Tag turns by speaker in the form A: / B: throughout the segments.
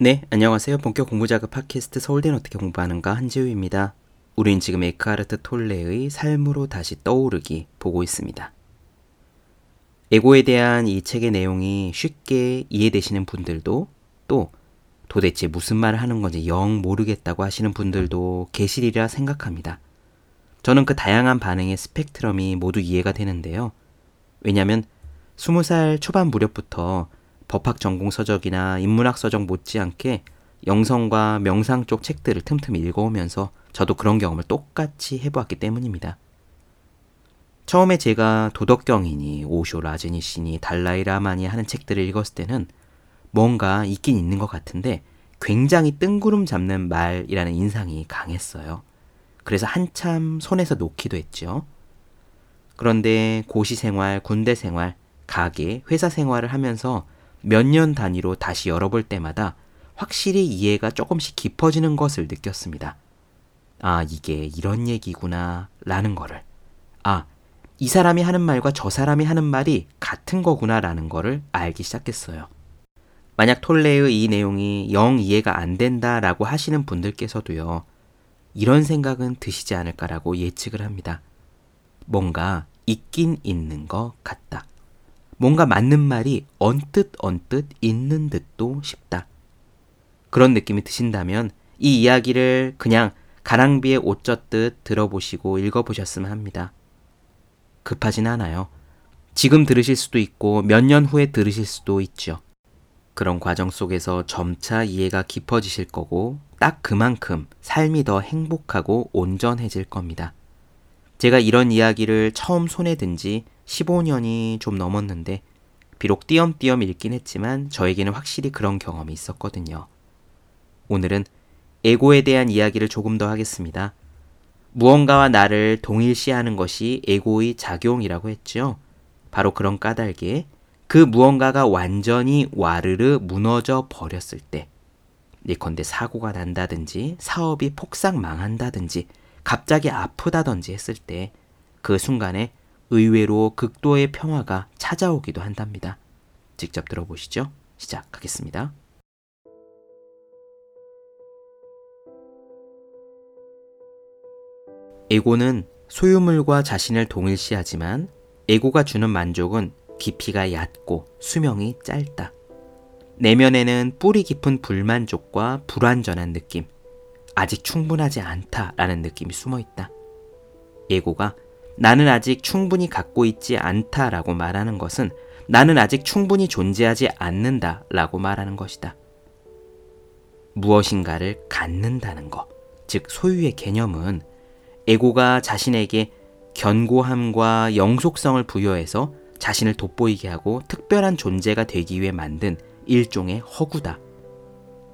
A: 네, 안녕하세요. 본격 공부자극 팟캐스트 서울대는 어떻게 공부하는가 한지우입니다. 우린 지금 에크하르트 톨레의 삶으로 다시 떠오르기 보고 있습니다. 에고에 대한 이 책의 내용이 쉽게 이해되시는 분들도 또 도대체 무슨 말을 하는 건지 영 모르겠다고 하시는 분들도 계시리라 생각합니다. 저는 그 다양한 반응의 스펙트럼이 모두 이해가 되는데요. 왜냐하면 20살 초반 무렵부터 법학 전공 서적이나 인문학 서적 못지않게 영성과 명상 쪽 책들을 틈틈이 읽어오면서 저도 그런 경험을 똑같이 해보았기 때문입니다. 처음에 제가 도덕경이니 오쇼 라즈니시니 달라이 라마니 하는 책들을 읽었을 때는 뭔가 있긴 있는 것 같은데 굉장히 뜬구름 잡는 말이라는 인상이 강했어요. 그래서 한참 손에서 놓기도 했죠. 그런데 고시 생활, 군대 생활, 가게, 회사 생활을 하면서 몇 년 단위로 다시 열어볼 때마다 확실히 이해가 조금씩 깊어지는 것을 느꼈습니다. 아, 이게 이런 얘기구나, 라는 거를. 아, 이 사람이 하는 말과 저 사람이 하는 말이 같은 거구나, 라는 거를 알기 시작했어요. 만약 톨레의 이 내용이 영 이해가 안 된다 라고 하시는 분들께서도요, 이런 생각은 드시지 않을까라고 예측을 합니다. 뭔가 있긴 있는 것 같다. 뭔가 맞는 말이 언뜻 언뜻 있는 듯도 싶다. 그런 느낌이 드신다면 이 이야기를 그냥 가랑비에 옷 젖듯 들어보시고 읽어보셨으면 합니다. 급하진 않아요. 지금 들으실 수도 있고 몇 년 후에 들으실 수도 있죠. 그런 과정 속에서 점차 이해가 깊어지실 거고 딱 그만큼 삶이 더 행복하고 온전해질 겁니다. 제가 이런 이야기를 처음 손에 든 지 15년이 좀 넘었는데 비록 띄엄띄엄 읽긴 했지만 저에게는 확실히 그런 경험이 있었거든요. 오늘은 에고에 대한 이야기를 조금 더 하겠습니다. 무언가와 나를 동일시하는 것이 에고의 작용이라고 했죠. 바로 그런 까닭에 그 무언가가 완전히 와르르 무너져 버렸을 때, 예컨대 사고가 난다든지 사업이 폭삭 망한다든지 갑자기 아프다든지 했을 때 그 순간에 의외로 극도의 평화가 찾아오기도 한답니다. 직접 들어보시죠. 시작하겠습니다. 에고는 소유물과 자신을 동일시하지만 에고가 주는 만족은 깊이가 얕고 수명이 짧다. 내면에는 뿌리 깊은 불만족과 불완전한 느낌, 아직 충분하지 않다라는 느낌이 숨어 있다. 예고가 나는 아직 충분히 갖고 있지 않다 라고 말하는 것은 나는 아직 충분히 존재하지 않는다 라고 말하는 것이다. 무엇인가를 갖는다는 것, 즉 소유의 개념은 에고가 자신에게 견고함과 영속성을 부여해서 자신을 돋보이게 하고 특별한 존재가 되기 위해 만든 일종의 허구다.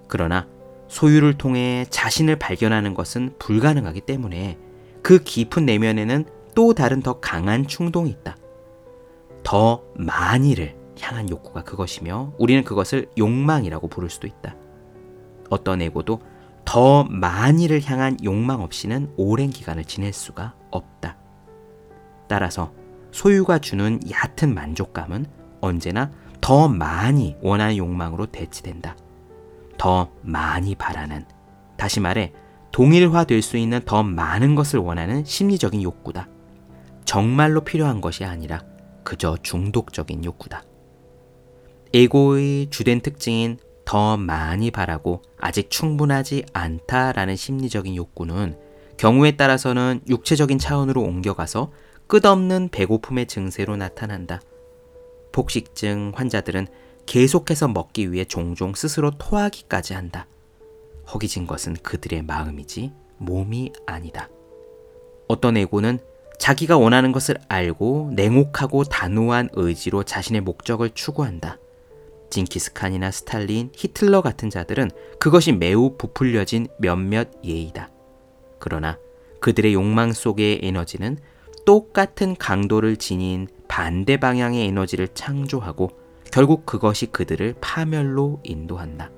A: 그러나 소유를 통해 자신을 발견하는 것은 불가능하기 때문에 그 깊은 내면에는 또 다른 더 강한 충동이 있다. 더 많이를 향한 욕구가 그것이며 우리는 그것을 욕망이라고 부를 수도 있다. 어떤 에고도 더 많이를 향한 욕망 없이는 오랜 기간을 지낼 수가 없다. 따라서 소유가 주는 얕은 만족감은 언제나 더 많이 원하는 욕망으로 대치된다. 더 많이 바라는, 다시 말해, 동일화될 수 있는 더 많은 것을 원하는 심리적인 욕구다. 정말로 필요한 것이 아니라 그저 중독적인 욕구다. 에고의 주된 특징인 더 많이 바라고 아직 충분하지 않다라는 심리적인 욕구는 경우에 따라서는 육체적인 차원으로 옮겨가서 끝없는 배고픔의 증세로 나타난다. 폭식증 환자들은 계속해서 먹기 위해 종종 스스로 토하기까지 한다. 허기진 것은 그들의 마음이지 몸이 아니다. 어떤 에고는 자기가 원하는 것을 알고 냉혹하고 단호한 의지로 자신의 목적을 추구한다. 징키스칸이나 스탈린, 히틀러 같은 자들은 그것이 매우 부풀려진 몇몇 예이다. 그러나 그들의 욕망 속의 에너지는 똑같은 강도를 지닌 반대 방향의 에너지를 창조하고 결국 그것이 그들을 파멸로 인도한다.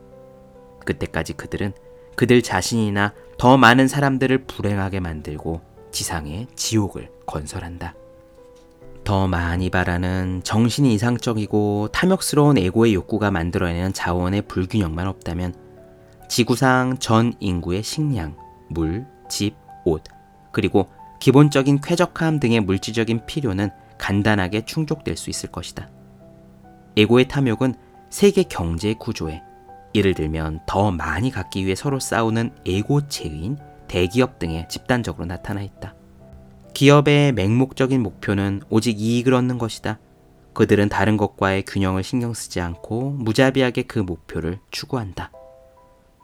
A: 그때까지 그들은 그들 자신이나 더 많은 사람들을 불행하게 만들고 지상에 지옥을 건설한다. 더 많이 바라는 정신이 이상적이고 탐욕스러운 에고의 욕구가 만들어내는 자원의 불균형만 없다면 지구상 전 인구의 식량, 물, 집, 옷, 그리고 기본적인 쾌적함 등의 물질적인 필요는 간단하게 충족될 수 있을 것이다. 에고의 탐욕은 세계 경제 구조에 예를 들면 더 많이 갖기 위해 서로 싸우는 에고체인 대기업 등에 집단적으로 나타나 있다. 기업의 맹목적인 목표는 오직 이익을 얻는 것이다. 그들은 다른 것과의 균형을 신경 쓰지 않고 무자비하게 그 목표를 추구한다.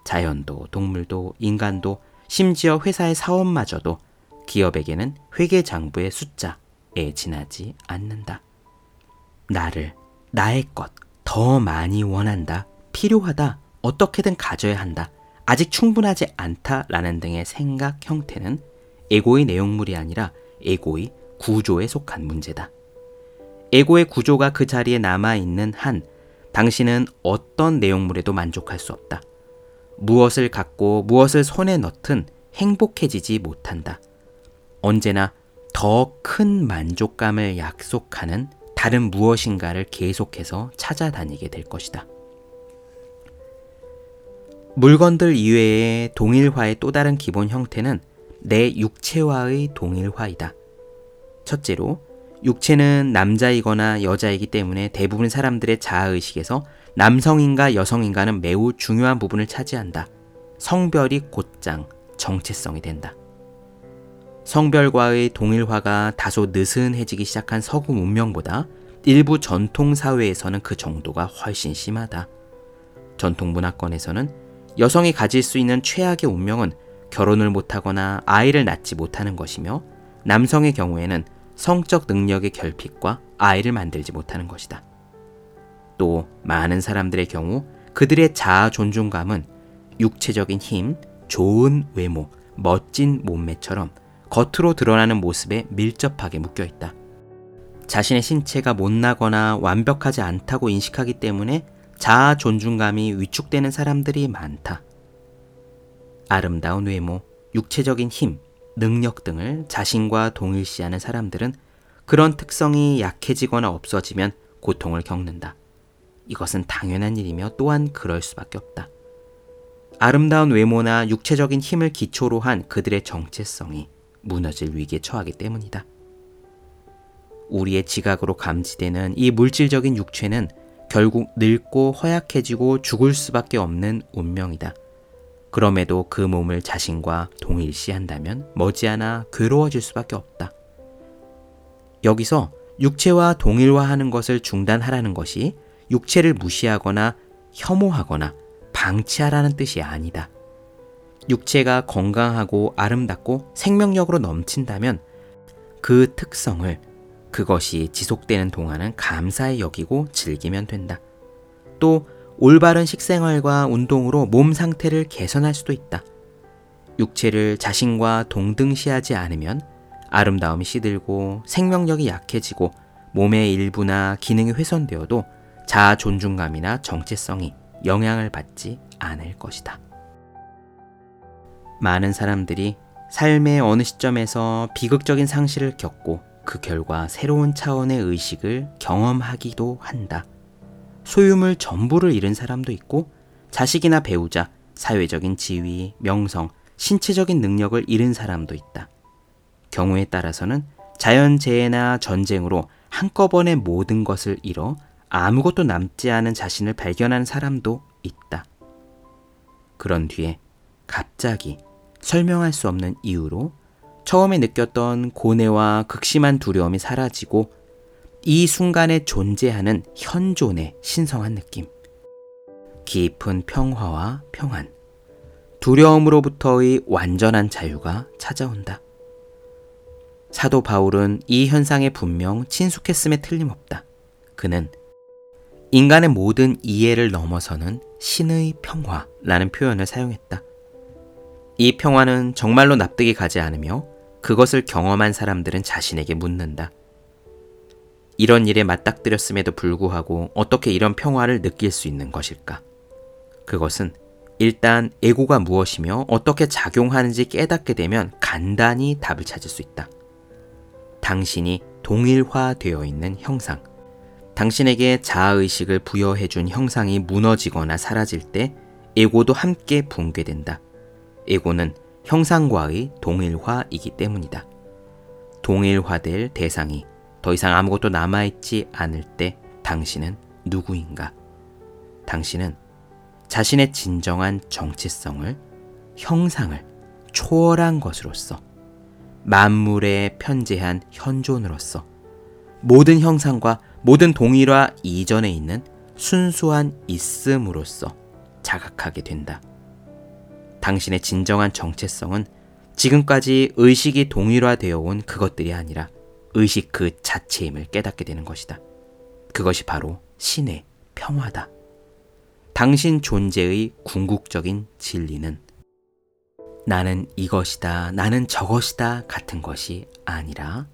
A: 자연도, 동물도, 인간도, 심지어 회사의 사원마저도 기업에게는 회계장부의 숫자에 지나지 않는다. 나를, 나의 것, 더 많이 원한다. 필요하다. 어떻게든 가져야 한다. 아직 충분하지 않다라는 등의 생각 형태는 에고의 내용물이 아니라 에고의 구조에 속한 문제다. 에고의 구조가 그 자리에 남아있는 한 당신은 어떤 내용물에도 만족할 수 없다. 무엇을 갖고 무엇을 손에 넣든 행복해지지 못한다. 언제나 더 큰 만족감을 약속하는 다른 무엇인가를 계속해서 찾아다니게 될 것이다. 물건들 이외의 동일화의 또 다른 기본 형태는 내 육체와의 동일화이다. 첫째로, 육체는 남자이거나 여자이기 때문에 대부분 사람들의 자아의식에서 남성인가 여성인가는 매우 중요한 부분을 차지한다. 성별이 곧장 정체성이 된다. 성별과의 동일화가 다소 느슨해지기 시작한 서구 문명보다 일부 전통 사회에서는 그 정도가 훨씬 심하다. 전통 문화권에서는 여성이 가질 수 있는 최악의 운명은 결혼을 못하거나 아이를 낳지 못하는 것이며 남성의 경우에는 성적 능력의 결핍과 아이를 만들지 못하는 것이다. 또 많은 사람들의 경우 그들의 자아 존중감은 육체적인 힘, 좋은 외모, 멋진 몸매처럼 겉으로 드러나는 모습에 밀접하게 묶여 있다. 자신의 신체가 못나거나 완벽하지 않다고 인식하기 때문에 자아 존중감이 위축되는 사람들이 많다. 아름다운 외모, 육체적인 힘, 능력 등을 자신과 동일시하는 사람들은 그런 특성이 약해지거나 없어지면 고통을 겪는다. 이것은 당연한 일이며 또한 그럴 수밖에 없다. 아름다운 외모나 육체적인 힘을 기초로 한 그들의 정체성이 무너질 위기에 처하기 때문이다. 우리의 지각으로 감지되는 이 물질적인 육체는 결국 늙고 허약해지고 죽을 수밖에 없는 운명이다. 그럼에도 그 몸을 자신과 동일시한다면 머지않아 괴로워질 수밖에 없다. 여기서 육체와 동일화하는 것을 중단하라는 것이 육체를 무시하거나 혐오하거나 방치하라는 뜻이 아니다. 육체가 건강하고 아름답고 생명력으로 넘친다면 그 특성을 그것이 지속되는 동안은 감사히 여기고 즐기면 된다. 또 올바른 식생활과 운동으로 몸 상태를 개선할 수도 있다. 육체를 자신과 동등시하지 않으면 아름다움이 시들고 생명력이 약해지고 몸의 일부나 기능이 훼손되어도 자아 존중감이나 정체성이 영향을 받지 않을 것이다. 많은 사람들이 삶의 어느 시점에서 비극적인 상실을 겪고 그 결과 새로운 차원의 의식을 경험하기도 한다. 소유물 전부를 잃은 사람도 있고 자식이나 배우자, 사회적인 지위, 명성, 신체적인 능력을 잃은 사람도 있다. 경우에 따라서는 자연재해나 전쟁으로 한꺼번에 모든 것을 잃어 아무것도 남지 않은 자신을 발견한 사람도 있다. 그런 뒤에 갑자기 설명할 수 없는 이유로 처음에 느꼈던 고뇌와 극심한 두려움이 사라지고 이 순간에 존재하는 현존의 신성한 느낌. 깊은 평화와 평안. 두려움으로부터의 완전한 자유가 찾아온다. 사도 바울은 이 현상에 분명 친숙했음에 틀림없다. 그는 인간의 모든 이해를 넘어서는 신의 평화라는 표현을 사용했다. 이 평화는 정말로 납득이 가지 않으며 그것을 경험한 사람들은 자신에게 묻는다. 이런 일에 맞닥뜨렸음에도 불구하고 어떻게 이런 평화를 느낄 수 있는 것일까? 그것은 일단 에고가 무엇이며 어떻게 작용하는지 깨닫게 되면 간단히 답을 찾을 수 있다. 당신이 동일화되어 있는 형상, 당신에게 자아의식을 부여해준 형상이 무너지거나 사라질 때 에고도 함께 붕괴된다. 에고는 형상과의 동일화이기 때문이다. 동일화될 대상이 더 이상 아무것도 남아있지 않을 때 당신은 누구인가? 당신은 자신의 진정한 정체성을 형상을 초월한 것으로서 만물에 편재한 현존으로서 모든 형상과 모든 동일화 이전에 있는 순수한 있음으로써 자각하게 된다. 당신의 진정한 정체성은 지금까지 의식이 동일화되어 온 그것들이 아니라 의식 그 자체임을 깨닫게 되는 것이다. 그것이 바로 신의 평화다. 당신 존재의 궁극적인 진리는 나는 이것이다, 나는 저것이다 같은 것이 아니라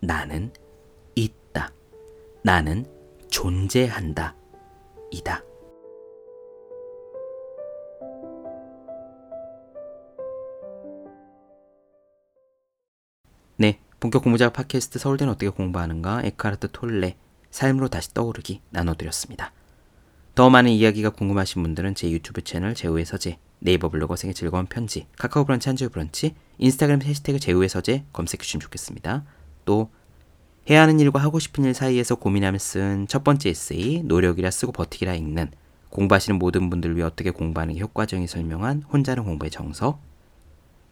A: 나는 있다, 나는 존재한다, 이다. 네, 본격 공부작 팟캐스트 서울대는 어떻게 공부하는가 에카르트 톨레 삶으로 다시 떠오르기 나눠드렸습니다. 더 많은 이야기가 궁금하신 분들은 제 유튜브 채널 제우의 서재, 네이버 블로그 생의 즐거운 편지, 카카오 브런치 한주의 브런치, 인스타그램 해시태그 제우의 서재 검색해 주시면 좋겠습니다. 또 해야 하는 일과 하고 싶은 일 사이에서 고민하며 쓴 첫 번째 에세이 노력이라 쓰고 버티기라 읽는 공부하시는 모든 분들을 위해 어떻게 공부하는 게 효과적인 설명한 혼자는 공부의 정서